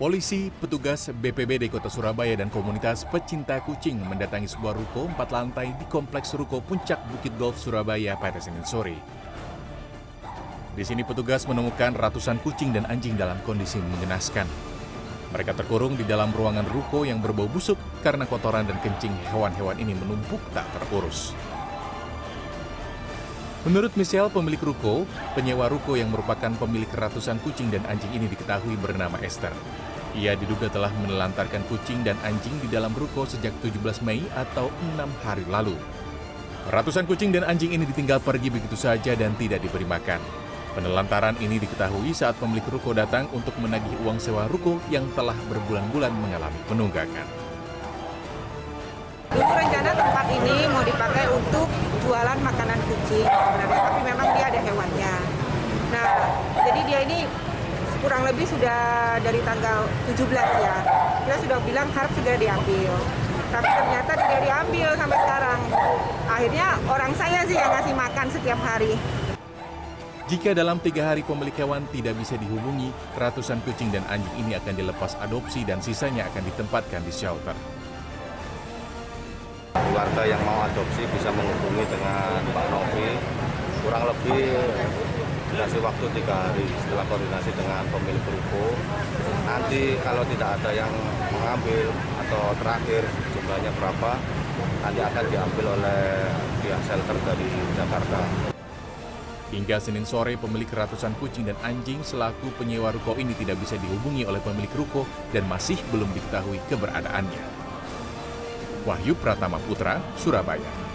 Polisi, petugas BPBD Kota Surabaya dan komunitas pecinta kucing mendatangi sebuah ruko empat lantai di kompleks ruko Puncak Bukit Golf Surabaya pada Senin sore. Di sini petugas menemukan ratusan kucing dan anjing dalam kondisi mengenaskan. Mereka terkurung di dalam ruangan ruko yang berbau busuk karena kotoran dan kencing hewan-hewan ini menumpuk tak terurus. Menurut Michelle, pemilik ruko, penyewa ruko yang merupakan pemilik ratusan kucing dan anjing ini diketahui bernama Esther. Ia diduga telah menelantarkan kucing dan anjing di dalam ruko sejak 17 Mei atau enam hari lalu. Ratusan kucing dan anjing ini ditinggal pergi begitu saja dan tidak diberi makan. Penelantaran ini diketahui saat pemilik ruko datang untuk menagih uang sewa ruko yang telah berbulan-bulan mengalami penunggakan. Dulu rencana tempat ini mau dipakai untuk jualan makanan kucing sebenarnya, tapi memang dia ada hewannya. Nah, jadi dia ini kurang lebih sudah dari tanggal 17 ya. Kita sudah bilang harap sudah diambil. Tapi ternyata tidak diambil sampai sekarang. Akhirnya orang saya sih yang ngasih makan setiap hari. Jika dalam tiga hari pemilik hewan tidak bisa dihubungi, ratusan kucing dan anjing ini akan dilepas adopsi dan sisanya akan ditempatkan di shelter. Warga yang mau adopsi bisa menghubungi dengan Pak Novi kurang lebih dikasih waktu tiga hari setelah koordinasi dengan pemilik ruko. Nanti kalau tidak ada yang mengambil atau terakhir jumlahnya berapa, nanti akan diambil oleh pihak shelter dari Jakarta. Hingga Senin sore, pemilik ratusan kucing dan anjing selaku penyewa ruko ini tidak bisa dihubungi oleh pemilik ruko dan masih belum diketahui keberadaannya. Wahyu Pratama Putra, Surabaya.